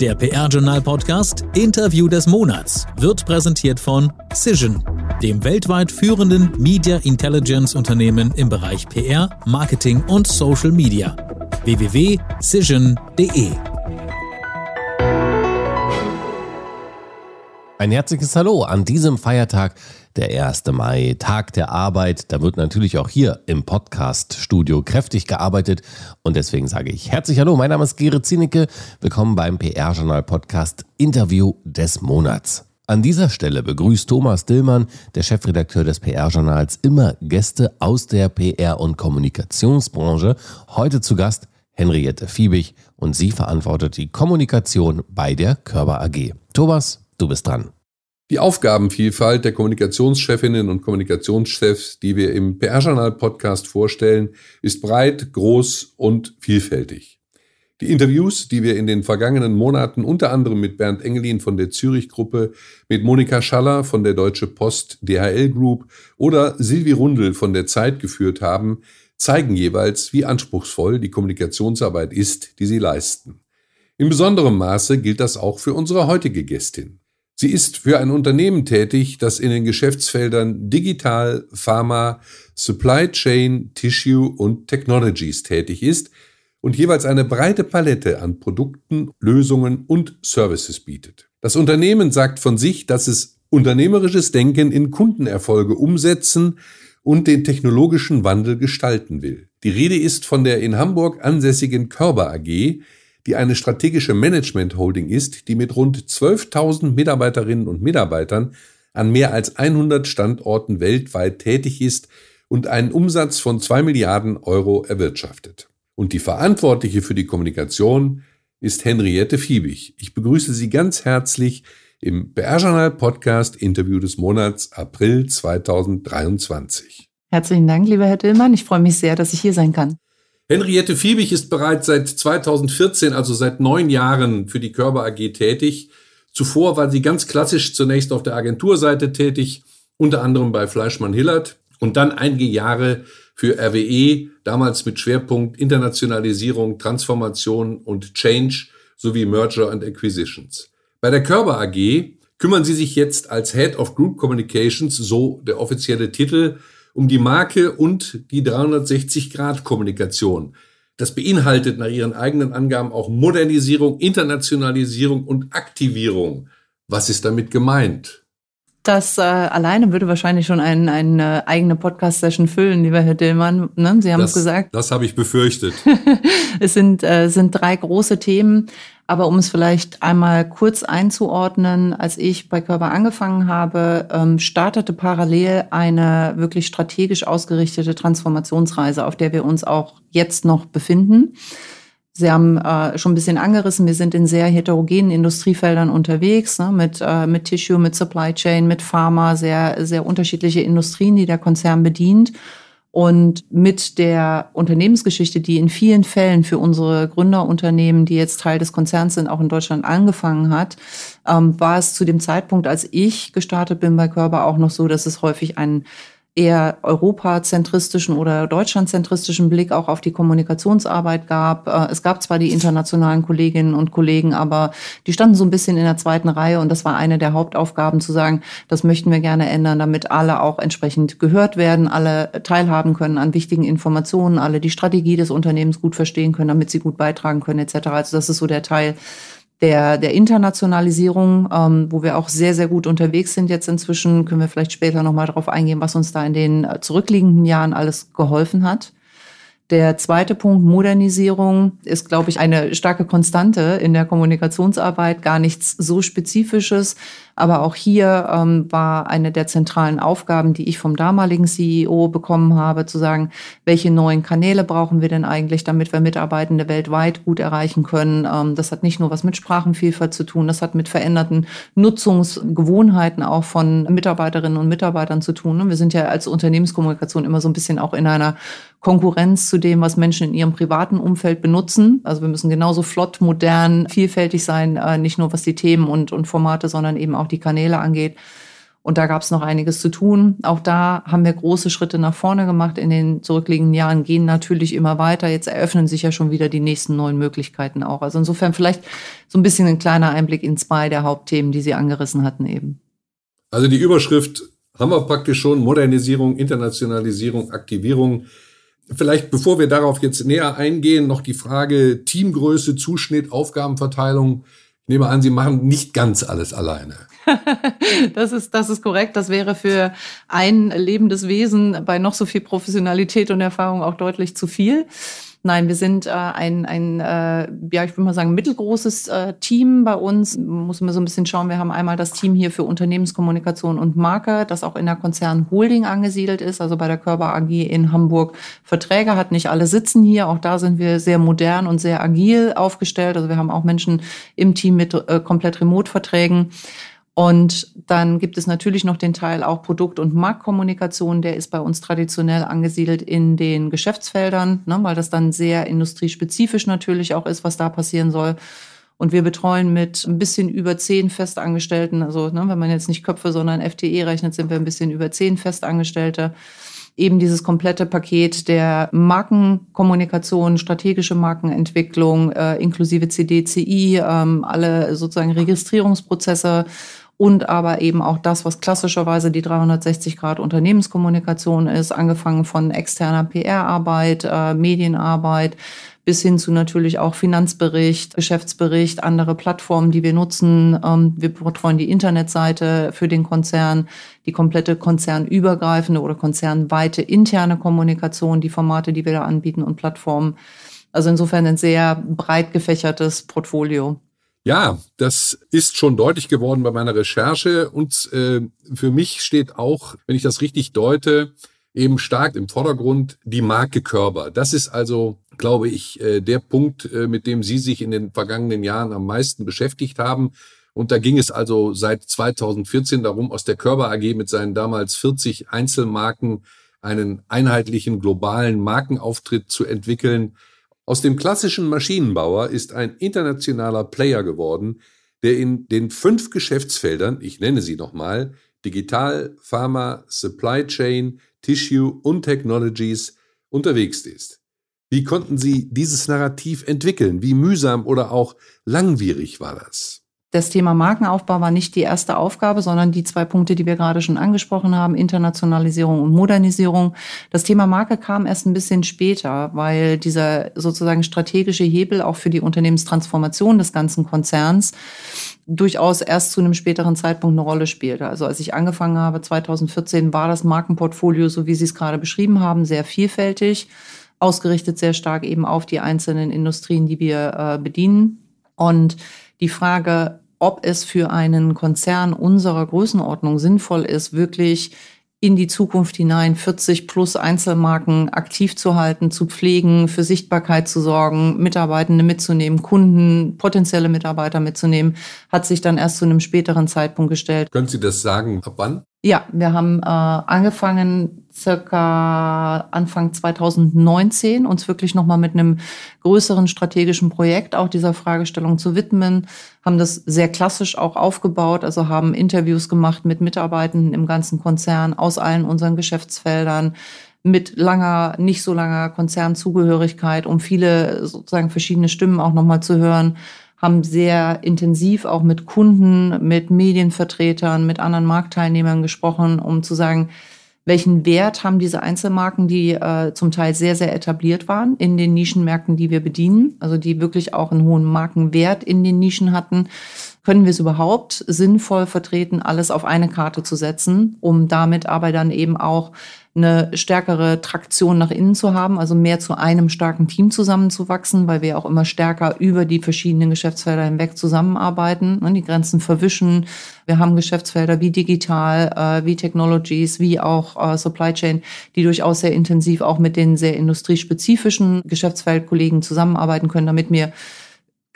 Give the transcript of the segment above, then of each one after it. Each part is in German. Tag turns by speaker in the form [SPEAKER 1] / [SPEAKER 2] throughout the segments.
[SPEAKER 1] Der PR-Journal-Podcast Interview des Monats wird präsentiert von Cision, dem weltweit führenden Media Intelligence-Unternehmen im Bereich PR, Marketing und Social Media. www.cision.de
[SPEAKER 2] Ein herzliches Hallo an diesem Feiertag, der 1. Mai, Tag der Arbeit. Da wird natürlich auch hier im Podcast-Studio kräftig gearbeitet. Und deswegen sage ich herzlich Hallo. Mein Name ist Gerrit Zienicke. Willkommen beim PR-Journal-Podcast Interview des Monats. An dieser Stelle begrüßt Thomas Dillmann, der Chefredakteur des PR-Journals, immer Gäste aus der PR- und Kommunikationsbranche. Heute zu Gast Henriette Fiebig und sie verantwortet die Kommunikation bei der Körper AG. Thomas, Du bist dran.
[SPEAKER 3] Die Aufgabenvielfalt der Kommunikationschefinnen und Kommunikationschefs, die wir im PR-Journal-Podcast vorstellen, ist breit, groß und vielfältig. Die Interviews, die wir in den vergangenen Monaten unter anderem mit Bernd Engelin von der Zürich-Gruppe, mit Monika Schaller von der Deutsche Post DHL Group oder Silvi Rundel von der Zeit geführt haben, zeigen jeweils, wie anspruchsvoll die Kommunikationsarbeit ist, die sie leisten. In besonderem Maße gilt das auch für unsere heutige Gästin. Sie ist für ein Unternehmen tätig, das in den Geschäftsfeldern Digital, Pharma, Supply Chain, Tissue und Technologies tätig ist und jeweils eine breite Palette an Produkten, Lösungen und Services bietet. Das Unternehmen sagt von sich, dass es unternehmerisches Denken in Kundenerfolge umsetzen und den technologischen Wandel gestalten will. Die Rede ist von der in Hamburg ansässigen Körber AG, die eine strategische Management-Holding ist, die mit rund 12.000 Mitarbeiterinnen und Mitarbeitern an mehr als 100 Standorten weltweit tätig ist und einen Umsatz von 2 Milliarden Euro erwirtschaftet. Und die Verantwortliche für die Kommunikation ist Henriette Fiebig. Ich begrüße Sie ganz herzlich im PR-Journal Podcast Interview des Monats April 2023.
[SPEAKER 4] Herzlichen Dank, lieber Herr Dillmann. Ich freue mich sehr, dass ich hier sein kann.
[SPEAKER 3] Henriette Fiebig ist bereits seit 2014, also seit neun Jahren, für die Körper AG tätig. Zuvor war sie ganz klassisch zunächst auf der Agenturseite tätig, unter anderem bei Fleischmann Hillert und dann einige Jahre für RWE, damals mit Schwerpunkt Internationalisierung, Transformation und Change sowie Merger and Acquisitions. Bei der Körper AG kümmern sie sich jetzt als Head of Group Communications, so der offizielle Titel, um die Marke und die 360-Grad-Kommunikation. Das beinhaltet nach ihren eigenen Angaben auch Modernisierung, Internationalisierung und Aktivierung. Was ist damit gemeint?
[SPEAKER 4] Das äh, alleine würde wahrscheinlich schon ein, eine eigene Podcast-Session füllen, lieber Herr Dillmann. Ne? Sie haben
[SPEAKER 3] das,
[SPEAKER 4] es gesagt.
[SPEAKER 3] Das habe ich befürchtet.
[SPEAKER 4] es sind, äh, sind drei große Themen. Aber um es vielleicht einmal kurz einzuordnen, als ich bei Körper angefangen habe, ähm, startete parallel eine wirklich strategisch ausgerichtete Transformationsreise, auf der wir uns auch jetzt noch befinden. Sie haben äh, schon ein bisschen angerissen, wir sind in sehr heterogenen Industriefeldern unterwegs, ne, mit, äh, mit Tissue, mit Supply Chain, mit Pharma, sehr, sehr unterschiedliche Industrien, die der Konzern bedient. Und mit der Unternehmensgeschichte, die in vielen Fällen für unsere Gründerunternehmen, die jetzt Teil des Konzerns sind, auch in Deutschland angefangen hat, ähm, war es zu dem Zeitpunkt, als ich gestartet bin bei Körper, auch noch so, dass es häufig einen eher europazentristischen oder deutschlandzentristischen Blick auch auf die Kommunikationsarbeit gab. Äh, es gab zwar die internationalen Kolleginnen und Kollegen, aber die standen so ein bisschen in der zweiten Reihe und das war eine der Hauptaufgaben zu sagen, das möchten wir gerne ändern, damit alle auch entsprechend gehört werden, alle teilhaben können an wichtigen Informationen, alle die Strategie des Unternehmens gut verstehen können, damit sie gut beitragen können etc. Also das ist so der Teil, der, der Internationalisierung, ähm, wo wir auch sehr, sehr gut unterwegs sind jetzt inzwischen, können wir vielleicht später nochmal darauf eingehen, was uns da in den äh, zurückliegenden Jahren alles geholfen hat. Der zweite Punkt, Modernisierung, ist, glaube ich, eine starke Konstante in der Kommunikationsarbeit, gar nichts so Spezifisches. Aber auch hier ähm, war eine der zentralen Aufgaben, die ich vom damaligen CEO bekommen habe, zu sagen, welche neuen Kanäle brauchen wir denn eigentlich, damit wir Mitarbeitende weltweit gut erreichen können. Ähm, das hat nicht nur was mit Sprachenvielfalt zu tun, das hat mit veränderten Nutzungsgewohnheiten auch von Mitarbeiterinnen und Mitarbeitern zu tun. Wir sind ja als Unternehmenskommunikation immer so ein bisschen auch in einer Konkurrenz zu dem, was Menschen in ihrem privaten Umfeld benutzen. Also wir müssen genauso flott, modern, vielfältig sein, äh, nicht nur was die Themen und, und Formate, sondern eben auch die Kanäle angeht. Und da gab es noch einiges zu tun. Auch da haben wir große Schritte nach vorne gemacht in den zurückliegenden Jahren, gehen natürlich immer weiter. Jetzt eröffnen sich ja schon wieder die nächsten neuen Möglichkeiten auch. Also insofern vielleicht so ein bisschen ein kleiner Einblick in zwei der Hauptthemen, die Sie angerissen hatten eben.
[SPEAKER 3] Also die Überschrift haben wir praktisch schon Modernisierung, Internationalisierung, Aktivierung. Vielleicht, bevor wir darauf jetzt näher eingehen, noch die Frage Teamgröße, Zuschnitt, Aufgabenverteilung. Ich nehme an, Sie machen nicht ganz alles alleine.
[SPEAKER 4] das ist, das ist korrekt. Das wäre für ein lebendes Wesen bei noch so viel Professionalität und Erfahrung auch deutlich zu viel. Nein, wir sind äh, ein, ein äh, ja, ich würde mal sagen, mittelgroßes äh, Team bei uns. Muss man so ein bisschen schauen. Wir haben einmal das Team hier für Unternehmenskommunikation und Marke, das auch in der Konzern Holding angesiedelt ist, also bei der Körper AG in Hamburg Verträge hat. Nicht alle sitzen hier. Auch da sind wir sehr modern und sehr agil aufgestellt. Also wir haben auch Menschen im Team mit äh, komplett Remote-Verträgen. Und dann gibt es natürlich noch den Teil auch Produkt- und Marktkommunikation, der ist bei uns traditionell angesiedelt in den Geschäftsfeldern, ne, weil das dann sehr industriespezifisch natürlich auch ist, was da passieren soll. Und wir betreuen mit ein bisschen über zehn Festangestellten, also ne, wenn man jetzt nicht Köpfe, sondern FTE rechnet, sind wir ein bisschen über zehn Festangestellte eben dieses komplette Paket der Markenkommunikation, strategische Markenentwicklung, äh, inklusive CDCI, ähm, alle sozusagen Registrierungsprozesse und aber eben auch das, was klassischerweise die 360 Grad Unternehmenskommunikation ist, angefangen von externer PR-Arbeit, äh, Medienarbeit, bis hin zu natürlich auch Finanzbericht, Geschäftsbericht, andere Plattformen, die wir nutzen. Ähm, wir betreuen die Internetseite für den Konzern, die komplette konzernübergreifende oder konzernweite interne Kommunikation, die Formate, die wir da anbieten und Plattformen. Also insofern ein sehr breit gefächertes Portfolio.
[SPEAKER 3] Ja, das ist schon deutlich geworden bei meiner Recherche. Und äh, für mich steht auch, wenn ich das richtig deute, eben stark im Vordergrund die Marke Körber. Das ist also, glaube ich, äh, der Punkt, äh, mit dem Sie sich in den vergangenen Jahren am meisten beschäftigt haben. Und da ging es also seit 2014 darum, aus der Körber AG mit seinen damals 40 Einzelmarken einen einheitlichen globalen Markenauftritt zu entwickeln, aus dem klassischen Maschinenbauer ist ein internationaler Player geworden, der in den fünf Geschäftsfeldern, ich nenne sie nochmal, Digital, Pharma, Supply Chain, Tissue und Technologies unterwegs ist. Wie konnten Sie dieses Narrativ entwickeln? Wie mühsam oder auch langwierig war das?
[SPEAKER 4] Das Thema Markenaufbau war nicht die erste Aufgabe, sondern die zwei Punkte, die wir gerade schon angesprochen haben, Internationalisierung und Modernisierung. Das Thema Marke kam erst ein bisschen später, weil dieser sozusagen strategische Hebel auch für die Unternehmenstransformation des ganzen Konzerns durchaus erst zu einem späteren Zeitpunkt eine Rolle spielte. Also als ich angefangen habe, 2014, war das Markenportfolio, so wie Sie es gerade beschrieben haben, sehr vielfältig, ausgerichtet sehr stark eben auf die einzelnen Industrien, die wir äh, bedienen. Und die Frage, ob es für einen Konzern unserer Größenordnung sinnvoll ist, wirklich in die Zukunft hinein 40 plus Einzelmarken aktiv zu halten, zu pflegen, für Sichtbarkeit zu sorgen, Mitarbeitende mitzunehmen, Kunden, potenzielle Mitarbeiter mitzunehmen, hat sich dann erst zu einem späteren Zeitpunkt gestellt.
[SPEAKER 3] Können Sie das sagen, ab wann?
[SPEAKER 4] Ja, wir haben äh, angefangen circa Anfang 2019 uns wirklich nochmal mit einem größeren strategischen Projekt auch dieser Fragestellung zu widmen, haben das sehr klassisch auch aufgebaut, also haben Interviews gemacht mit Mitarbeitenden im ganzen Konzern aus allen unseren Geschäftsfeldern mit langer, nicht so langer Konzernzugehörigkeit, um viele sozusagen verschiedene Stimmen auch nochmal zu hören haben sehr intensiv auch mit Kunden, mit Medienvertretern, mit anderen Marktteilnehmern gesprochen, um zu sagen, welchen Wert haben diese Einzelmarken, die äh, zum Teil sehr, sehr etabliert waren in den Nischenmärkten, die wir bedienen, also die wirklich auch einen hohen Markenwert in den Nischen hatten. Können wir es überhaupt sinnvoll vertreten, alles auf eine Karte zu setzen, um damit aber dann eben auch eine stärkere Traktion nach innen zu haben, also mehr zu einem starken Team zusammenzuwachsen, weil wir auch immer stärker über die verschiedenen Geschäftsfelder hinweg zusammenarbeiten und die Grenzen verwischen. Wir haben Geschäftsfelder wie Digital, äh, wie Technologies, wie auch äh, Supply Chain, die durchaus sehr intensiv auch mit den sehr industriespezifischen Geschäftsfeldkollegen zusammenarbeiten können, damit wir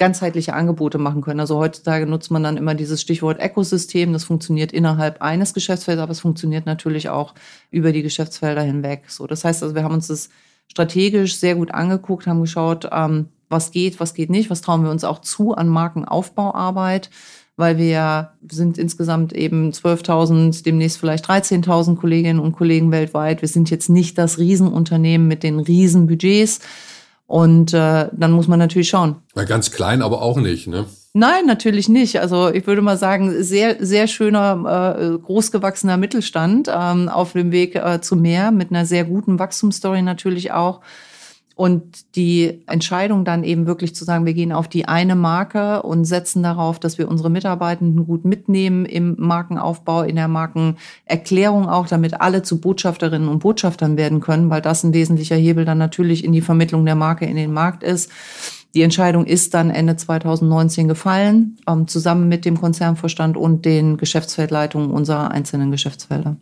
[SPEAKER 4] ganzheitliche Angebote machen können. Also heutzutage nutzt man dann immer dieses Stichwort Ökosystem. Das funktioniert innerhalb eines Geschäftsfelds, aber es funktioniert natürlich auch über die Geschäftsfelder hinweg. So, das heißt also, wir haben uns das strategisch sehr gut angeguckt, haben geschaut, ähm, was geht, was geht nicht, was trauen wir uns auch zu an Markenaufbauarbeit weil wir sind insgesamt eben 12.000, demnächst vielleicht 13.000 Kolleginnen und Kollegen weltweit. Wir sind jetzt nicht das Riesenunternehmen mit den Riesenbudgets. Und äh, dann muss man natürlich schauen.
[SPEAKER 3] Na, ganz klein, aber auch nicht, ne?
[SPEAKER 4] Nein, natürlich nicht. Also ich würde mal sagen, sehr, sehr schöner, äh, großgewachsener Mittelstand ähm, auf dem Weg äh, zu mehr mit einer sehr guten Wachstumsstory natürlich auch. Und die Entscheidung dann eben wirklich zu sagen, wir gehen auf die eine Marke und setzen darauf, dass wir unsere Mitarbeitenden gut mitnehmen im Markenaufbau, in der Markenerklärung auch, damit alle zu Botschafterinnen und Botschaftern werden können, weil das ein wesentlicher Hebel dann natürlich in die Vermittlung der Marke in den Markt ist. Die Entscheidung ist dann Ende 2019 gefallen, ähm, zusammen mit dem Konzernvorstand und den Geschäftsfeldleitungen unserer einzelnen Geschäftsfelder.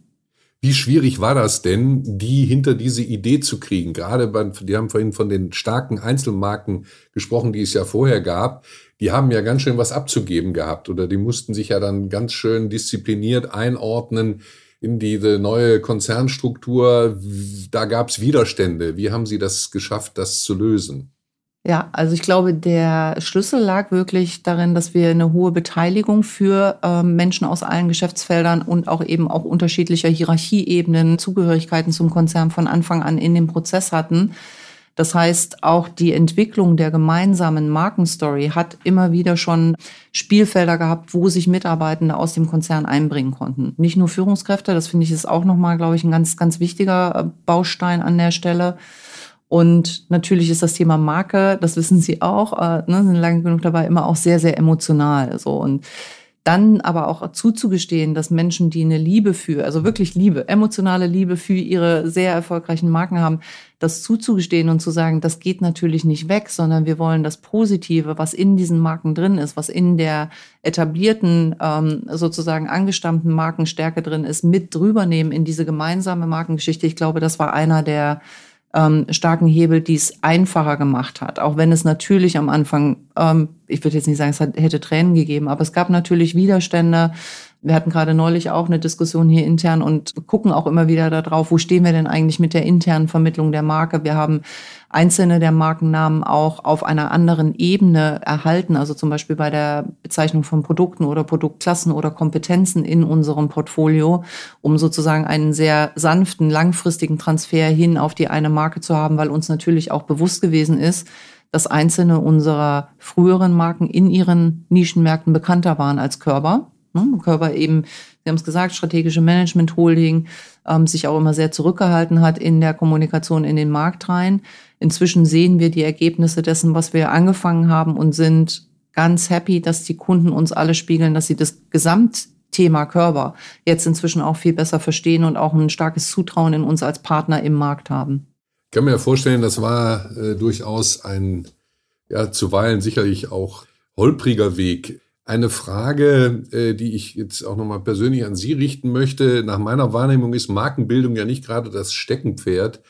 [SPEAKER 3] Wie schwierig war das denn, die hinter diese Idee zu kriegen? Gerade bei, die haben vorhin von den starken Einzelmarken gesprochen, die es ja vorher gab. Die haben ja ganz schön was abzugeben gehabt oder die mussten sich ja dann ganz schön diszipliniert einordnen in diese neue Konzernstruktur. Da gab es Widerstände. Wie haben Sie das geschafft, das zu lösen?
[SPEAKER 4] Ja, also ich glaube, der Schlüssel lag wirklich darin, dass wir eine hohe Beteiligung für äh, Menschen aus allen Geschäftsfeldern und auch eben auch unterschiedlicher Hierarchieebenen, Zugehörigkeiten zum Konzern von Anfang an in dem Prozess hatten. Das heißt, auch die Entwicklung der gemeinsamen Markenstory hat immer wieder schon Spielfelder gehabt, wo sich Mitarbeitende aus dem Konzern einbringen konnten. Nicht nur Führungskräfte, das finde ich ist auch nochmal, glaube ich, ein ganz, ganz wichtiger äh, Baustein an der Stelle und natürlich ist das Thema Marke, das wissen Sie auch, äh, ne, sind lange genug dabei, immer auch sehr, sehr emotional. So und dann aber auch zuzugestehen, dass Menschen, die eine Liebe für, also wirklich Liebe, emotionale Liebe für ihre sehr erfolgreichen Marken haben, das zuzugestehen und zu sagen, das geht natürlich nicht weg, sondern wir wollen das Positive, was in diesen Marken drin ist, was in der etablierten, ähm, sozusagen angestammten Markenstärke drin ist, mit drüber nehmen in diese gemeinsame Markengeschichte. Ich glaube, das war einer der ähm, starken Hebel, die es einfacher gemacht hat. Auch wenn es natürlich am Anfang, ähm, ich würde jetzt nicht sagen, es hat, hätte Tränen gegeben, aber es gab natürlich Widerstände. Wir hatten gerade neulich auch eine Diskussion hier intern und gucken auch immer wieder darauf, wo stehen wir denn eigentlich mit der internen Vermittlung der Marke. Wir haben einzelne der Markennamen auch auf einer anderen Ebene erhalten, also zum Beispiel bei der Bezeichnung von Produkten oder Produktklassen oder Kompetenzen in unserem Portfolio, um sozusagen einen sehr sanften, langfristigen Transfer hin auf die eine Marke zu haben, weil uns natürlich auch bewusst gewesen ist, dass einzelne unserer früheren Marken in ihren Nischenmärkten bekannter waren als Körper. Ne, Körper eben, Sie haben es gesagt, strategische Management Holding, ähm, sich auch immer sehr zurückgehalten hat in der Kommunikation in den Markt rein. Inzwischen sehen wir die Ergebnisse dessen, was wir angefangen haben und sind ganz happy, dass die Kunden uns alle spiegeln, dass sie das Gesamtthema Körper jetzt inzwischen auch viel besser verstehen und auch ein starkes Zutrauen in uns als Partner im Markt haben.
[SPEAKER 3] Ich kann mir ja vorstellen, das war äh, durchaus ein, ja, zuweilen sicherlich auch holpriger Weg. Eine Frage, äh, die ich jetzt auch nochmal persönlich an Sie richten möchte. Nach meiner Wahrnehmung ist Markenbildung ja nicht gerade das Steckenpferd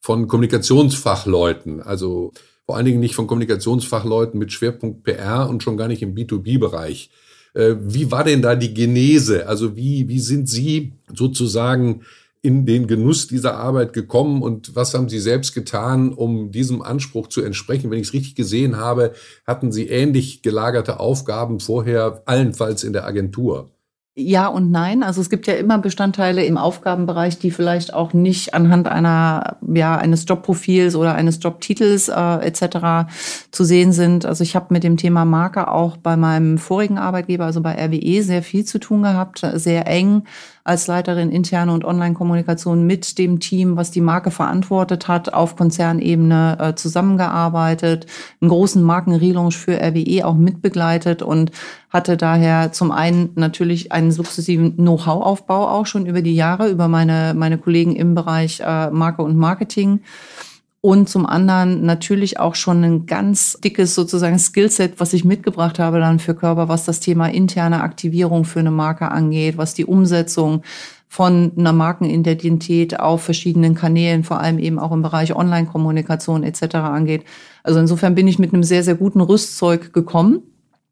[SPEAKER 3] von Kommunikationsfachleuten. Also vor allen Dingen nicht von Kommunikationsfachleuten mit Schwerpunkt PR und schon gar nicht im B2B-Bereich. Äh, wie war denn da die Genese? Also wie, wie sind Sie sozusagen in den Genuss dieser Arbeit gekommen und was haben Sie selbst getan, um diesem Anspruch zu entsprechen? Wenn ich es richtig gesehen habe, hatten Sie ähnlich gelagerte Aufgaben vorher, allenfalls in der Agentur.
[SPEAKER 4] Ja und nein. Also es gibt ja immer Bestandteile im Aufgabenbereich, die vielleicht auch nicht anhand einer ja eines Jobprofils oder eines Jobtitels äh, etc. zu sehen sind. Also ich habe mit dem Thema Marke auch bei meinem vorigen Arbeitgeber, also bei RWE, sehr viel zu tun gehabt, sehr eng als Leiterin interne und Online-Kommunikation mit dem Team, was die Marke verantwortet hat, auf Konzernebene äh, zusammengearbeitet, einen großen Markenrelaunch für RWE auch mitbegleitet und hatte daher zum einen natürlich einen sukzessiven Know-how-Aufbau auch schon über die Jahre, über meine, meine Kollegen im Bereich äh, Marke und Marketing und zum anderen natürlich auch schon ein ganz dickes sozusagen Skillset, was ich mitgebracht habe dann für Körper, was das Thema interne Aktivierung für eine Marke angeht, was die Umsetzung von einer Markenidentität auf verschiedenen Kanälen, vor allem eben auch im Bereich Online-Kommunikation etc. angeht. Also insofern bin ich mit einem sehr, sehr guten Rüstzeug gekommen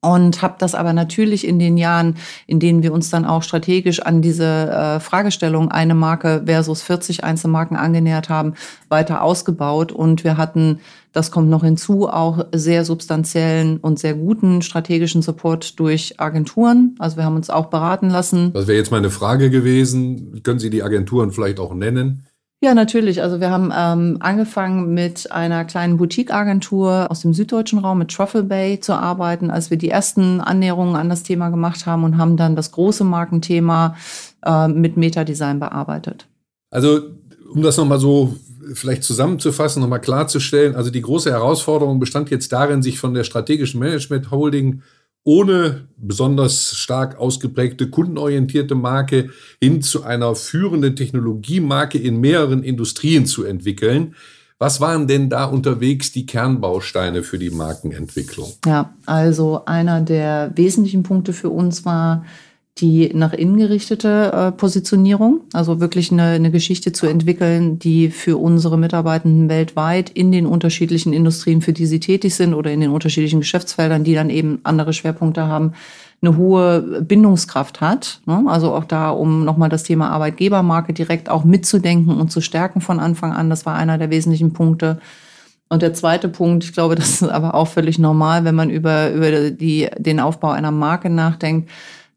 [SPEAKER 4] und habe das aber natürlich in den Jahren, in denen wir uns dann auch strategisch an diese äh, Fragestellung eine Marke versus 40 Einzelmarken angenähert haben, weiter ausgebaut und wir hatten, das kommt noch hinzu, auch sehr substanziellen und sehr guten strategischen Support durch Agenturen. Also wir haben uns auch beraten lassen.
[SPEAKER 3] Das wäre jetzt meine Frage gewesen. Können Sie die Agenturen vielleicht auch nennen?
[SPEAKER 4] Ja, natürlich. Also wir haben ähm, angefangen mit einer kleinen Boutique-Agentur aus dem süddeutschen Raum mit Truffle Bay zu arbeiten, als wir die ersten Annäherungen an das Thema gemacht haben und haben dann das große Markenthema äh, mit Metadesign bearbeitet.
[SPEAKER 3] Also um das nochmal so vielleicht zusammenzufassen, nochmal klarzustellen, also die große Herausforderung bestand jetzt darin, sich von der strategischen Management Holding ohne besonders stark ausgeprägte kundenorientierte Marke hin zu einer führenden Technologiemarke in mehreren Industrien zu entwickeln. Was waren denn da unterwegs die Kernbausteine für die Markenentwicklung?
[SPEAKER 4] Ja, also einer der wesentlichen Punkte für uns war, die nach innen gerichtete äh, Positionierung, also wirklich eine, eine Geschichte zu entwickeln, die für unsere Mitarbeitenden weltweit in den unterschiedlichen Industrien, für die sie tätig sind oder in den unterschiedlichen Geschäftsfeldern, die dann eben andere Schwerpunkte haben, eine hohe Bindungskraft hat. Ne? Also auch da, um nochmal das Thema Arbeitgebermarke direkt auch mitzudenken und zu stärken von Anfang an. Das war einer der wesentlichen Punkte. Und der zweite Punkt, ich glaube, das ist aber auch völlig normal, wenn man über, über die, den Aufbau einer Marke nachdenkt,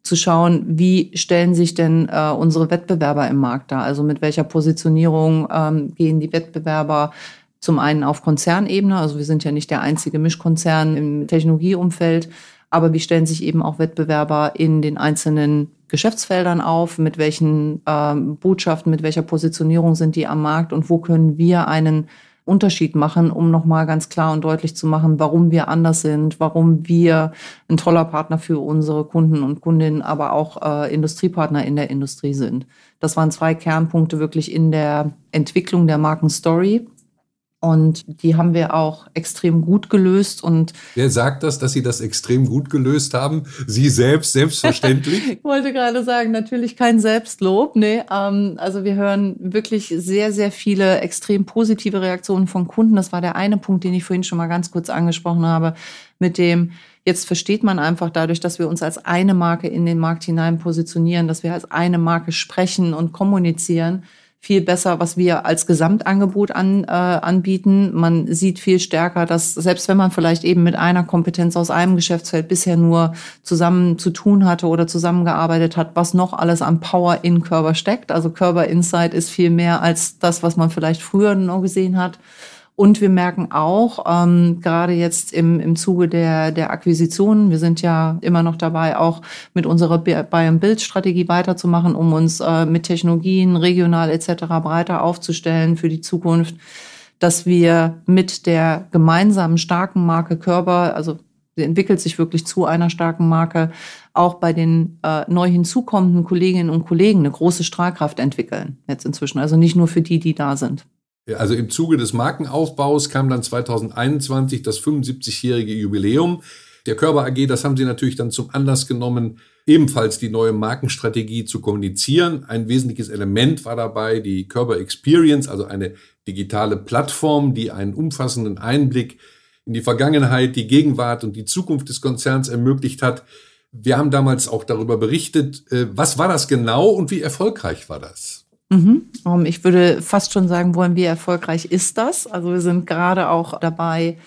[SPEAKER 4] zu schauen, wie stellen sich denn äh, unsere Wettbewerber im Markt da? Also mit welcher Positionierung ähm, gehen die Wettbewerber zum einen auf Konzernebene, also wir sind ja nicht der einzige Mischkonzern im Technologieumfeld, aber wie stellen sich eben auch Wettbewerber in den einzelnen Geschäftsfeldern auf, mit welchen ähm, Botschaften, mit welcher Positionierung sind die am Markt? Und wo können wir einen Unterschied machen, um nochmal ganz klar und deutlich zu machen, warum wir anders sind, warum wir ein toller Partner für unsere Kunden und Kundinnen, aber auch äh, Industriepartner in der Industrie sind. Das waren zwei Kernpunkte wirklich in der Entwicklung der Markenstory. Und die haben wir auch extrem gut gelöst. Und
[SPEAKER 3] Wer sagt das, dass Sie das extrem gut gelöst haben? Sie selbst, selbstverständlich?
[SPEAKER 4] ich wollte gerade sagen, natürlich kein Selbstlob. Nee, ähm, also wir hören wirklich sehr, sehr viele extrem positive Reaktionen von Kunden. Das war der eine Punkt, den ich vorhin schon mal ganz kurz angesprochen habe, mit dem, Jetzt versteht man einfach dadurch, dass wir uns als eine Marke in den Markt hinein positionieren, dass wir als eine Marke sprechen und kommunizieren, viel besser, was wir als Gesamtangebot an, äh, anbieten. Man sieht viel stärker, dass selbst wenn man vielleicht eben mit einer Kompetenz aus einem Geschäftsfeld bisher nur zusammen zu tun hatte oder zusammengearbeitet hat, was noch alles an Power in Körper steckt. Also Körper Insight ist viel mehr als das, was man vielleicht früher noch gesehen hat. Und wir merken auch, ähm, gerade jetzt im, im Zuge der, der Akquisitionen, wir sind ja immer noch dabei, auch mit unserer Buy-and-Build-Strategie weiterzumachen, um uns äh, mit Technologien regional etc. breiter aufzustellen für die Zukunft, dass wir mit der gemeinsamen starken Marke Körper, also sie entwickelt sich wirklich zu einer starken Marke, auch bei den äh, neu hinzukommenden Kolleginnen und Kollegen eine große Strahlkraft entwickeln, jetzt inzwischen. Also nicht nur für die, die da sind.
[SPEAKER 3] Also im Zuge des Markenaufbaus kam dann 2021 das 75-jährige Jubiläum der Körper AG. Das haben sie natürlich dann zum Anlass genommen, ebenfalls die neue Markenstrategie zu kommunizieren. Ein wesentliches Element war dabei die Körper Experience, also eine digitale Plattform, die einen umfassenden Einblick in die Vergangenheit, die Gegenwart und die Zukunft des Konzerns ermöglicht hat. Wir haben damals auch darüber berichtet. Äh, was war das genau und wie erfolgreich war das?
[SPEAKER 4] Mhm. Ich würde fast schon sagen wollen, wie erfolgreich ist das? Also wir sind gerade auch dabei,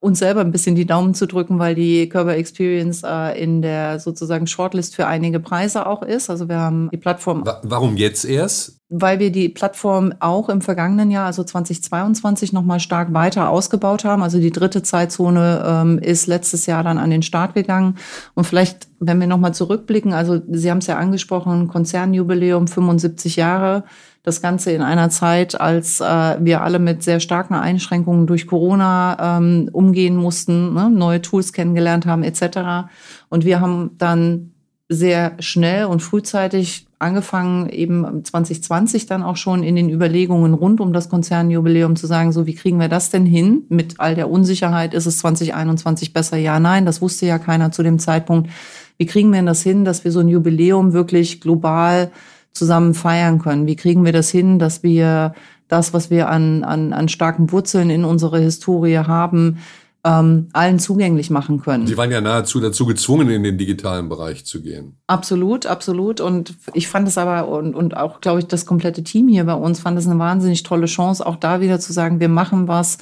[SPEAKER 4] uns selber ein bisschen die Daumen zu drücken, weil die Körper Experience äh, in der sozusagen Shortlist für einige Preise auch ist. Also wir haben die Plattform.
[SPEAKER 3] Warum jetzt erst?
[SPEAKER 4] Weil wir die Plattform auch im vergangenen Jahr, also 2022, nochmal stark weiter ausgebaut haben. Also die dritte Zeitzone ähm, ist letztes Jahr dann an den Start gegangen. Und vielleicht, wenn wir nochmal zurückblicken, also Sie haben es ja angesprochen, Konzernjubiläum 75 Jahre das Ganze in einer Zeit, als äh, wir alle mit sehr starken Einschränkungen durch Corona ähm, umgehen mussten, ne, neue Tools kennengelernt haben etc. Und wir haben dann sehr schnell und frühzeitig angefangen, eben 2020 dann auch schon in den Überlegungen rund um das Konzernjubiläum zu sagen, so wie kriegen wir das denn hin? Mit all der Unsicherheit ist es 2021 besser? Ja, nein, das wusste ja keiner zu dem Zeitpunkt. Wie kriegen wir denn das hin, dass wir so ein Jubiläum wirklich global zusammen feiern können? Wie kriegen wir das hin, dass wir das, was wir an, an, an starken Wurzeln in unserer Historie haben, ähm, allen zugänglich machen können.
[SPEAKER 3] Sie waren ja nahezu dazu gezwungen, in den digitalen Bereich zu gehen.
[SPEAKER 4] Absolut, absolut. Und ich fand es aber, und, und auch, glaube ich, das komplette Team hier bei uns fand es eine wahnsinnig tolle Chance, auch da wieder zu sagen, wir machen was,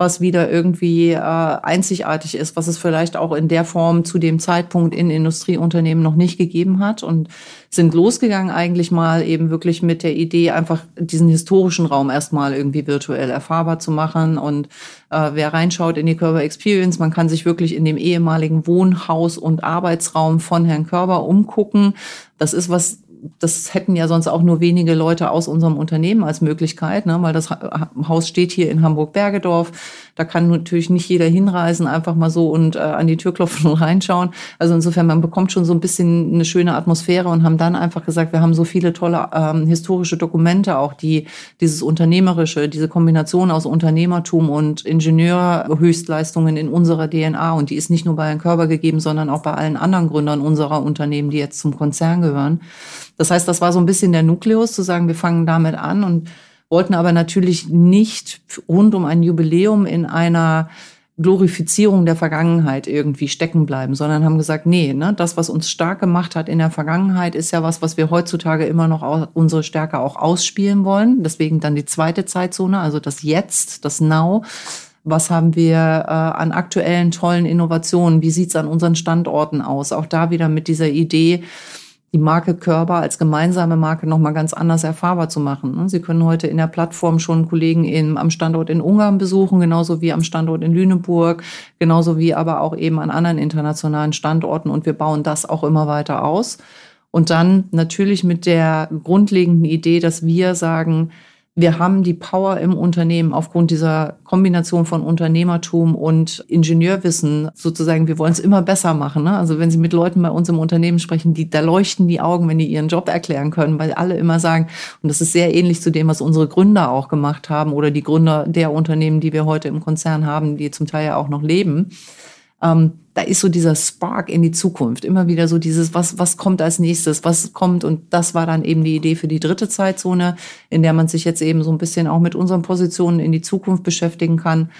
[SPEAKER 4] was wieder irgendwie äh, einzigartig ist, was es vielleicht auch in der Form zu dem Zeitpunkt in Industrieunternehmen noch nicht gegeben hat und sind losgegangen eigentlich mal eben wirklich mit der Idee, einfach diesen historischen Raum erstmal irgendwie virtuell erfahrbar zu machen und äh, wer reinschaut in die Körper Experience, man kann sich wirklich in dem ehemaligen Wohnhaus und Arbeitsraum von Herrn Körber umgucken. Das ist was das hätten ja sonst auch nur wenige Leute aus unserem Unternehmen als Möglichkeit, ne? weil das Haus steht hier in Hamburg-Bergedorf. Da kann natürlich nicht jeder hinreisen, einfach mal so und äh, an die Tür klopfen und reinschauen. Also insofern, man bekommt schon so ein bisschen eine schöne Atmosphäre und haben dann einfach gesagt, wir haben so viele tolle ähm, historische Dokumente, auch die dieses Unternehmerische, diese Kombination aus Unternehmertum und Ingenieurhöchstleistungen in unserer DNA. Und die ist nicht nur bei Herrn Körber gegeben, sondern auch bei allen anderen Gründern unserer Unternehmen, die jetzt zum Konzern gehören. Das heißt, das war so ein bisschen der Nukleus, zu sagen, wir fangen damit an und wollten aber natürlich nicht rund um ein Jubiläum in einer Glorifizierung der Vergangenheit irgendwie stecken bleiben, sondern haben gesagt, nee, ne, das, was uns stark gemacht hat in der Vergangenheit, ist ja was, was wir heutzutage immer noch unsere Stärke auch ausspielen wollen. Deswegen dann die zweite Zeitzone, also das Jetzt, das Now. Was haben wir äh, an aktuellen tollen Innovationen? Wie sieht's an unseren Standorten aus? Auch da wieder mit dieser Idee, die Marke Körber als gemeinsame Marke nochmal ganz anders erfahrbar zu machen. Sie können heute in der Plattform schon Kollegen in, am Standort in Ungarn besuchen, genauso wie am Standort in Lüneburg, genauso wie aber auch eben an anderen internationalen Standorten. Und wir bauen das auch immer weiter aus. Und dann natürlich mit der grundlegenden Idee, dass wir sagen, wir haben die Power im Unternehmen aufgrund dieser Kombination von Unternehmertum und Ingenieurwissen sozusagen. Wir wollen es immer besser machen. Ne? Also wenn Sie mit Leuten bei uns im Unternehmen sprechen, die, da leuchten die Augen, wenn die ihren Job erklären können, weil alle immer sagen, und das ist sehr ähnlich zu dem, was unsere Gründer auch gemacht haben oder die Gründer der Unternehmen, die wir heute im Konzern haben, die zum Teil ja auch noch leben ähm, da ist so dieser Spark in die Zukunft. Immer wieder so dieses, was, was kommt als nächstes, was kommt. Und das war dann eben die Idee für die dritte Zeitzone, in der man sich jetzt eben so ein bisschen auch mit unseren Positionen in die Zukunft beschäftigen kann.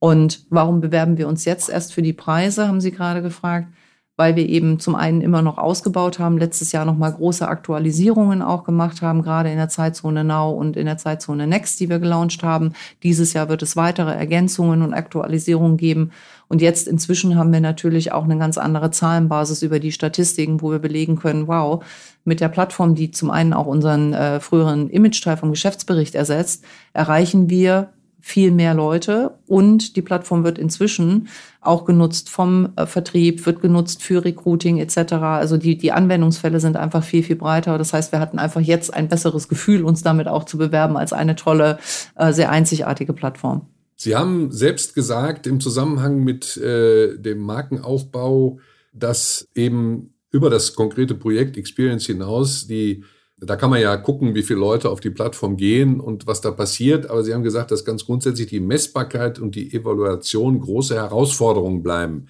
[SPEAKER 4] Und warum bewerben wir uns jetzt erst für die Preise, haben Sie gerade gefragt weil wir eben zum einen immer noch ausgebaut haben, letztes Jahr nochmal große Aktualisierungen auch gemacht haben, gerade in der Zeitzone Now und in der Zeitzone Next, die wir gelauncht haben. Dieses Jahr wird es weitere Ergänzungen und Aktualisierungen geben. Und jetzt inzwischen haben wir natürlich auch eine ganz andere Zahlenbasis über die Statistiken, wo wir belegen können, wow, mit der Plattform, die zum einen auch unseren äh, früheren Image-Teil vom Geschäftsbericht ersetzt, erreichen wir viel mehr Leute und die Plattform wird inzwischen auch genutzt vom äh, Vertrieb, wird genutzt für Recruiting etc. Also die, die Anwendungsfälle sind einfach viel, viel breiter. Das heißt, wir hatten einfach jetzt ein besseres Gefühl, uns damit auch zu bewerben als eine tolle, äh, sehr einzigartige Plattform.
[SPEAKER 3] Sie haben selbst gesagt im Zusammenhang mit äh, dem Markenaufbau, dass eben über das konkrete Projekt Experience hinaus die da kann man ja gucken, wie viele Leute auf die Plattform gehen und was da passiert. Aber Sie haben gesagt, dass ganz grundsätzlich die Messbarkeit und die Evaluation große Herausforderungen bleiben.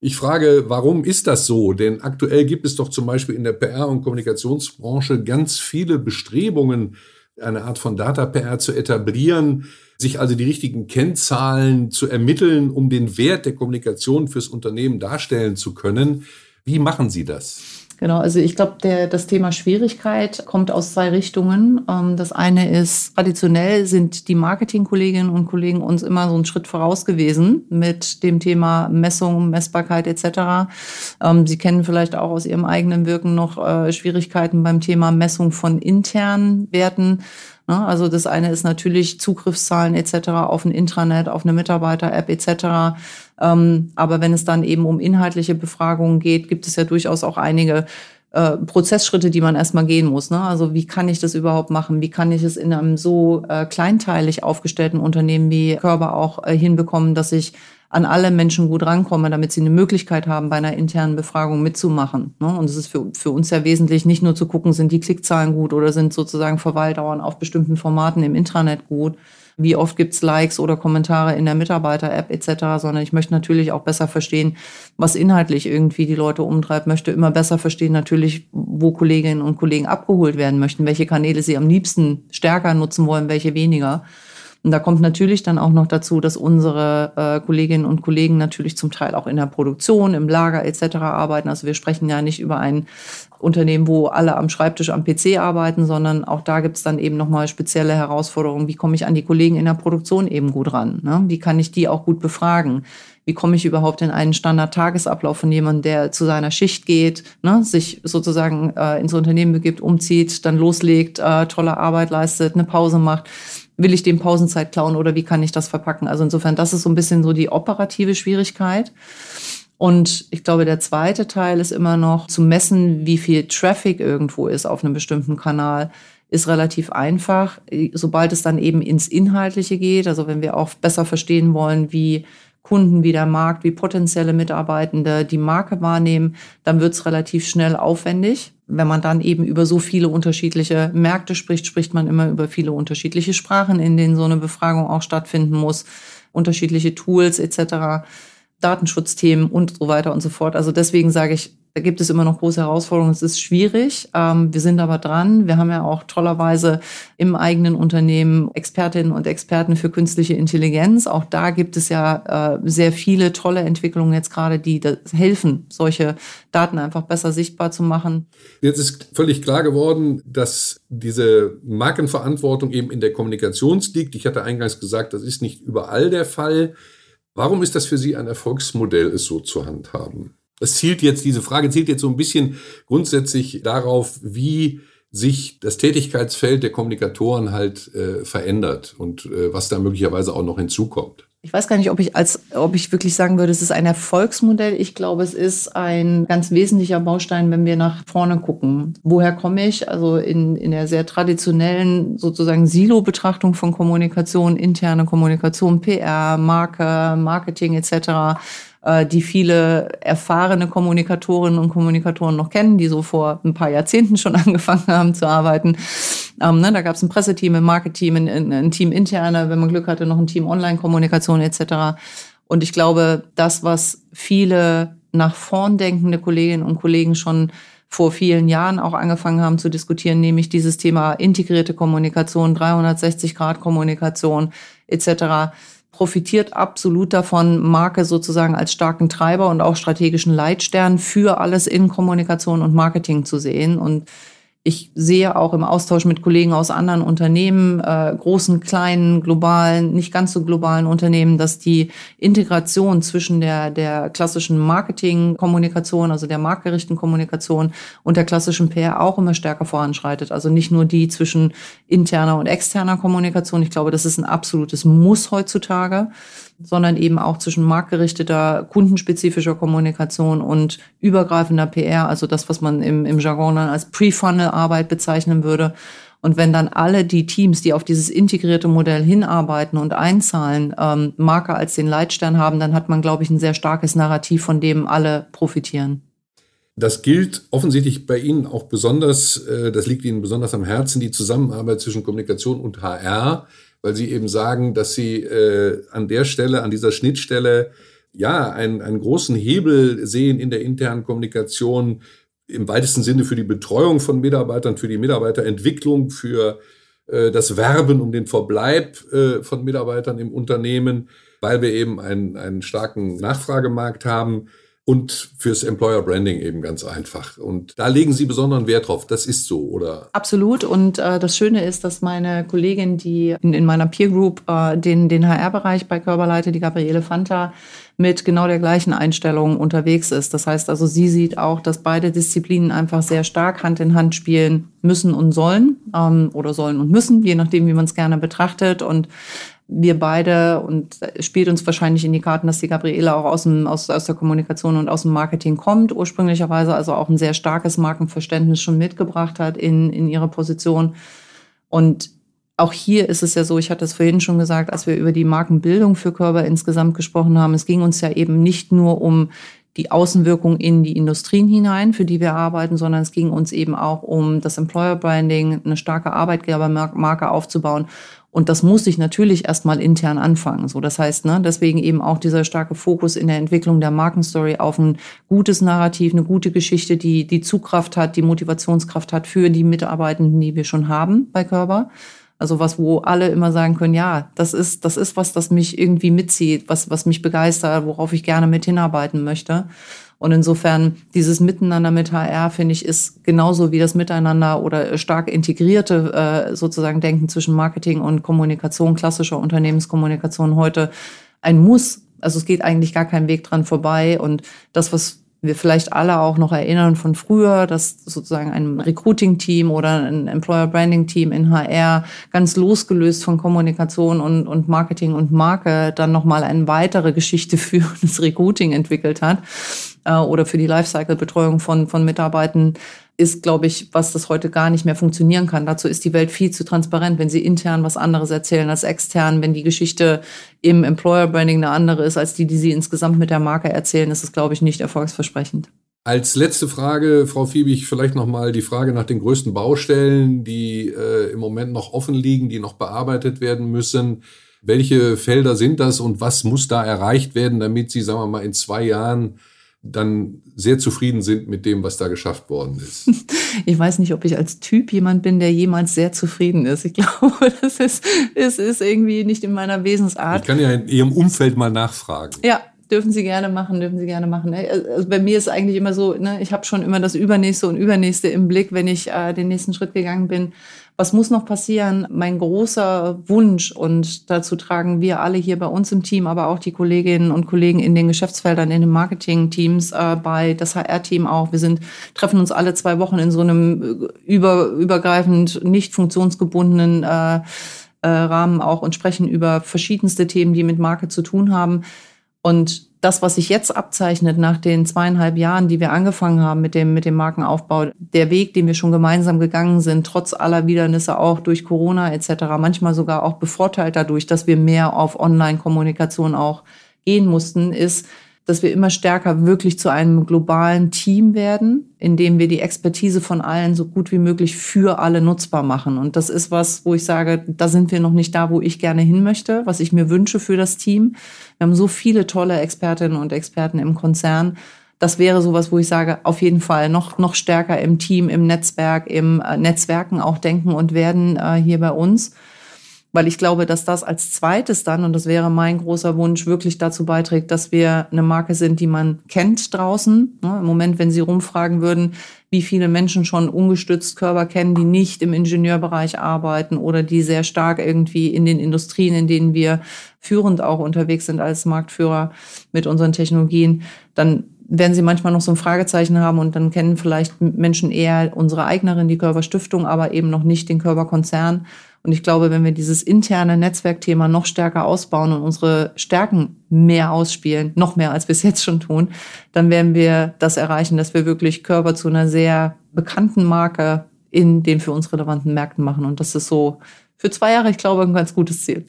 [SPEAKER 3] Ich frage, warum ist das so? Denn aktuell gibt es doch zum Beispiel in der PR- und Kommunikationsbranche ganz viele Bestrebungen, eine Art von Data-PR zu etablieren, sich also die richtigen Kennzahlen zu ermitteln, um den Wert der Kommunikation fürs Unternehmen darstellen zu können. Wie machen Sie das?
[SPEAKER 4] Genau, also ich glaube, das Thema Schwierigkeit kommt aus zwei Richtungen. Ähm, das eine ist, traditionell sind die Marketingkolleginnen und Kollegen uns immer so einen Schritt voraus gewesen mit dem Thema Messung, Messbarkeit etc. Ähm, Sie kennen vielleicht auch aus Ihrem eigenen Wirken noch äh, Schwierigkeiten beim Thema Messung von internen Werten. Ne? Also das eine ist natürlich Zugriffszahlen etc. auf ein Intranet, auf eine Mitarbeiter-App etc. Ähm, aber wenn es dann eben um inhaltliche Befragungen geht, gibt es ja durchaus auch einige äh, Prozessschritte, die man erstmal gehen muss. Ne? Also wie kann ich das überhaupt machen? Wie kann ich es in einem so äh, kleinteilig aufgestellten Unternehmen wie Körper auch äh, hinbekommen, dass ich an alle Menschen gut rankomme, damit sie eine Möglichkeit haben, bei einer internen Befragung mitzumachen. Ne? Und es ist für, für uns ja wesentlich, nicht nur zu gucken, sind die Klickzahlen gut oder sind sozusagen Verweildauern auf bestimmten Formaten im Intranet gut, wie oft gibt's Likes oder Kommentare in der Mitarbeiter-App etc., sondern ich möchte natürlich auch besser verstehen, was inhaltlich irgendwie die Leute umtreibt, möchte immer besser verstehen natürlich, wo Kolleginnen und Kollegen abgeholt werden möchten, welche Kanäle sie am liebsten stärker nutzen wollen, welche weniger. Und da kommt natürlich dann auch noch dazu, dass unsere äh, Kolleginnen und Kollegen natürlich zum Teil auch in der Produktion, im Lager etc. arbeiten. Also wir sprechen ja nicht über ein Unternehmen, wo alle am Schreibtisch am PC arbeiten, sondern auch da gibt es dann eben nochmal spezielle Herausforderungen. Wie komme ich an die Kollegen in der Produktion eben gut ran? Ne? Wie kann ich die auch gut befragen? Wie komme ich überhaupt in einen Standard-Tagesablauf von jemandem, der zu seiner Schicht geht, ne, sich sozusagen äh, ins Unternehmen begibt, umzieht, dann loslegt, äh, tolle Arbeit leistet, eine Pause macht? Will ich dem Pausenzeit klauen oder wie kann ich das verpacken? Also insofern, das ist so ein bisschen so die operative Schwierigkeit. Und ich glaube, der zweite Teil ist immer noch zu messen, wie viel Traffic irgendwo ist auf einem bestimmten Kanal ist relativ einfach. Sobald es dann eben ins Inhaltliche geht, also wenn wir auch besser verstehen wollen, wie Kunden, wie der Markt, wie potenzielle Mitarbeitende die Marke wahrnehmen, dann wird es relativ schnell aufwendig. Wenn man dann eben über so viele unterschiedliche Märkte spricht, spricht man immer über viele unterschiedliche Sprachen, in denen so eine Befragung auch stattfinden muss, unterschiedliche Tools etc. Datenschutzthemen und so weiter und so fort. Also deswegen sage ich, da gibt es immer noch große Herausforderungen. Es ist schwierig. Ähm, wir sind aber dran. Wir haben ja auch tollerweise im eigenen Unternehmen Expertinnen und Experten für künstliche Intelligenz. Auch da gibt es ja äh, sehr viele tolle Entwicklungen jetzt gerade, die helfen, solche Daten einfach besser sichtbar zu machen.
[SPEAKER 3] Jetzt ist völlig klar geworden, dass diese Markenverantwortung eben in der Kommunikation liegt. Ich hatte eingangs gesagt, das ist nicht überall der Fall. Warum ist das für Sie ein Erfolgsmodell, es so zu handhaben? Es zielt jetzt, diese Frage zielt jetzt so ein bisschen grundsätzlich darauf, wie sich das Tätigkeitsfeld der Kommunikatoren halt äh, verändert und äh, was da möglicherweise auch noch hinzukommt.
[SPEAKER 4] Ich weiß gar nicht, ob ich als, ob ich wirklich sagen würde, es ist ein Erfolgsmodell. Ich glaube, es ist ein ganz wesentlicher Baustein, wenn wir nach vorne gucken. Woher komme ich? Also in, in der sehr traditionellen sozusagen Silo-Betrachtung von Kommunikation, interne Kommunikation, PR, Marke, Marketing etc äh, die viele erfahrene Kommunikatorinnen und Kommunikatoren noch kennen, die so vor ein paar Jahrzehnten schon angefangen haben zu arbeiten. Ähm, ne, da gab es ein Presseteam, ein Marketing, ein, ein Team interne, wenn man Glück hatte, noch ein Team Online-Kommunikation etc. Und ich glaube, das, was viele nach vorn denkende Kolleginnen und Kollegen schon vor vielen Jahren auch angefangen haben zu diskutieren, nämlich dieses Thema integrierte Kommunikation, 360-Grad-Kommunikation etc profitiert absolut davon, Marke sozusagen als starken Treiber und auch strategischen Leitstern für alles in Kommunikation und Marketing zu sehen. Und ich sehe auch im Austausch mit Kollegen aus anderen Unternehmen, äh, großen, kleinen, globalen, nicht ganz so globalen Unternehmen, dass die Integration zwischen der, der klassischen Marketing-Kommunikation, also der marktgerichteten Kommunikation und der klassischen PR auch immer stärker voranschreitet. Also nicht nur die zwischen interner und externer Kommunikation. Ich glaube, das ist ein absolutes Muss heutzutage sondern eben auch zwischen marktgerichteter, kundenspezifischer Kommunikation und übergreifender PR, also das, was man im, im Jargon dann als Pre-Funnel-Arbeit bezeichnen würde. Und wenn dann alle die Teams, die auf dieses integrierte Modell hinarbeiten und einzahlen, ähm, Marke als den Leitstern haben, dann hat man, glaube ich, ein sehr starkes Narrativ, von dem alle profitieren.
[SPEAKER 3] Das gilt offensichtlich bei Ihnen auch besonders, äh, das liegt Ihnen besonders am Herzen, die Zusammenarbeit zwischen Kommunikation und HR weil sie eben sagen, dass sie äh, an der Stelle, an dieser Schnittstelle, ja, einen, einen großen Hebel sehen in der internen Kommunikation, im weitesten Sinne für die Betreuung von Mitarbeitern, für die Mitarbeiterentwicklung, für äh, das Werben um den Verbleib äh, von Mitarbeitern im Unternehmen, weil wir eben einen, einen starken Nachfragemarkt haben und fürs Employer Branding eben ganz einfach. Und da legen Sie besonderen Wert drauf. Das ist so, oder?
[SPEAKER 4] Absolut. Und äh, das Schöne ist, dass meine Kollegin, die in, in meiner Peer Group äh, den, den HR-Bereich bei Körper leitet, die Gabriele Fanta, mit genau der gleichen Einstellung unterwegs ist. Das heißt also, sie sieht auch, dass beide Disziplinen einfach sehr stark Hand in Hand spielen müssen und sollen ähm, oder sollen und müssen, je nachdem, wie man es gerne betrachtet. Und wir beide und spielt uns wahrscheinlich in die Karten, dass die Gabriele auch aus, dem, aus, aus der Kommunikation und aus dem Marketing kommt, ursprünglicherweise also auch ein sehr starkes Markenverständnis schon mitgebracht hat in, in ihre Position. Und auch hier ist es ja so, ich hatte es vorhin schon gesagt, als wir über die Markenbildung für Körper insgesamt gesprochen haben, es ging uns ja eben nicht nur um die Außenwirkung in die Industrien hinein, für die wir arbeiten, sondern es ging uns eben auch um das Employer Branding, eine starke Arbeitgebermarke aufzubauen und das muss ich natürlich erstmal intern anfangen. So, das heißt, ne, deswegen eben auch dieser starke Fokus in der Entwicklung der Markenstory auf ein gutes Narrativ, eine gute Geschichte, die die Zugkraft hat, die Motivationskraft hat für die Mitarbeitenden, die wir schon haben bei Körper. Also was, wo alle immer sagen können, ja, das ist, das ist was, das mich irgendwie mitzieht, was, was mich begeistert, worauf ich gerne mit hinarbeiten möchte. Und insofern dieses Miteinander mit HR, finde ich, ist genauso wie das Miteinander oder stark integrierte äh, sozusagen Denken zwischen Marketing und Kommunikation, klassischer Unternehmenskommunikation heute ein Muss. Also es geht eigentlich gar kein Weg dran vorbei. Und das, was wir vielleicht alle auch noch erinnern von früher, dass sozusagen ein Recruiting-Team oder ein Employer-Branding-Team in HR ganz losgelöst von Kommunikation und, und Marketing und Marke dann nochmal eine weitere Geschichte für das Recruiting entwickelt hat äh, oder für die Lifecycle-Betreuung von, von Mitarbeitern ist, glaube ich, was das heute gar nicht mehr funktionieren kann. Dazu ist die Welt viel zu transparent, wenn sie intern was anderes erzählen als extern. Wenn die Geschichte im Employer Branding eine andere ist als die, die sie insgesamt mit der Marke erzählen, ist es, glaube ich, nicht erfolgsversprechend.
[SPEAKER 3] Als letzte Frage, Frau Fiebig, vielleicht nochmal die Frage nach den größten Baustellen, die äh, im Moment noch offen liegen, die noch bearbeitet werden müssen. Welche Felder sind das und was muss da erreicht werden, damit Sie, sagen wir mal, in zwei Jahren dann sehr zufrieden sind mit dem, was da geschafft worden ist.
[SPEAKER 4] Ich weiß nicht, ob ich als Typ jemand bin, der jemals sehr zufrieden ist. Ich glaube, das ist, ist, ist irgendwie nicht in meiner Wesensart.
[SPEAKER 3] Ich kann ja in Ihrem Umfeld mal nachfragen.
[SPEAKER 4] Ja, dürfen Sie gerne machen, dürfen Sie gerne machen. Also bei mir ist eigentlich immer so, ne, ich habe schon immer das Übernächste und Übernächste im Blick, wenn ich äh, den nächsten Schritt gegangen bin. Was muss noch passieren? Mein großer Wunsch und dazu tragen wir alle hier bei uns im Team, aber auch die Kolleginnen und Kollegen in den Geschäftsfeldern, in den Marketing-Teams, äh, bei das HR-Team auch. Wir sind, treffen uns alle zwei Wochen in so einem äh, über, übergreifend nicht funktionsgebundenen äh, äh, Rahmen auch und sprechen über verschiedenste Themen, die mit Marke zu tun haben. Und das, was sich jetzt abzeichnet nach den zweieinhalb Jahren, die wir angefangen haben mit dem, mit dem Markenaufbau, der Weg, den wir schon gemeinsam gegangen sind, trotz aller Widernisse auch durch Corona etc., manchmal sogar auch bevorteilt dadurch, dass wir mehr auf Online-Kommunikation auch gehen mussten, ist, dass wir immer stärker wirklich zu einem globalen Team werden, in dem wir die Expertise von allen so gut wie möglich für alle nutzbar machen. Und das ist was, wo ich sage, da sind wir noch nicht da, wo ich gerne hin möchte, was ich mir wünsche für das Team. Wir haben so viele tolle Expertinnen und Experten im Konzern. Das wäre sowas, wo ich sage, auf jeden Fall noch, noch stärker im Team, im Netzwerk, im äh, Netzwerken auch denken und werden äh, hier bei uns weil ich glaube, dass das als zweites dann, und das wäre mein großer Wunsch, wirklich dazu beiträgt, dass wir eine Marke sind, die man kennt draußen. Im Moment, wenn Sie rumfragen würden, wie viele Menschen schon ungestützt Körper kennen, die nicht im Ingenieurbereich arbeiten oder die sehr stark irgendwie in den Industrien, in denen wir führend auch unterwegs sind als Marktführer mit unseren Technologien, dann werden sie manchmal noch so ein Fragezeichen haben und dann kennen vielleicht Menschen eher unsere Eignerin, die Körperstiftung, aber eben noch nicht den Körperkonzern. Und ich glaube, wenn wir dieses interne Netzwerkthema noch stärker ausbauen und unsere Stärken mehr ausspielen, noch mehr als wir es jetzt schon tun, dann werden wir das erreichen, dass wir wirklich Körper zu einer sehr bekannten Marke in den für uns relevanten Märkten machen. Und das ist so für zwei Jahre, ich glaube, ein ganz gutes Ziel.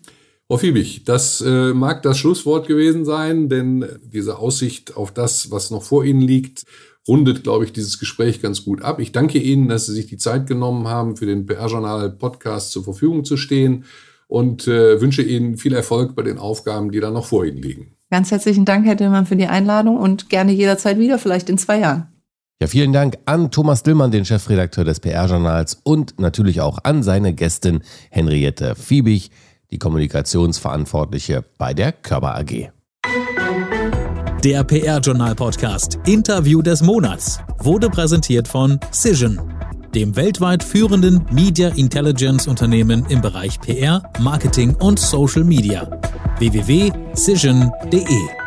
[SPEAKER 3] Frau Fiebig, das äh, mag das Schlusswort gewesen sein, denn diese Aussicht auf das, was noch vor Ihnen liegt, rundet, glaube ich, dieses Gespräch ganz gut ab. Ich danke Ihnen, dass Sie sich die Zeit genommen haben, für den PR-Journal-Podcast zur Verfügung zu stehen und äh, wünsche Ihnen viel Erfolg bei den Aufgaben, die da noch vor Ihnen liegen.
[SPEAKER 4] Ganz herzlichen Dank, Herr Dillmann, für die Einladung und gerne jederzeit wieder, vielleicht in zwei Jahren.
[SPEAKER 2] Ja, vielen Dank an Thomas Dillmann, den Chefredakteur des PR-Journals und natürlich auch an seine Gästin Henriette Fiebig, die Kommunikationsverantwortliche bei der Körper AG.
[SPEAKER 1] Der PR-Journal-Podcast Interview des Monats. Wurde präsentiert von Cision, dem weltweit führenden Media Intelligence Unternehmen im Bereich PR, Marketing und Social Media. www.cision.de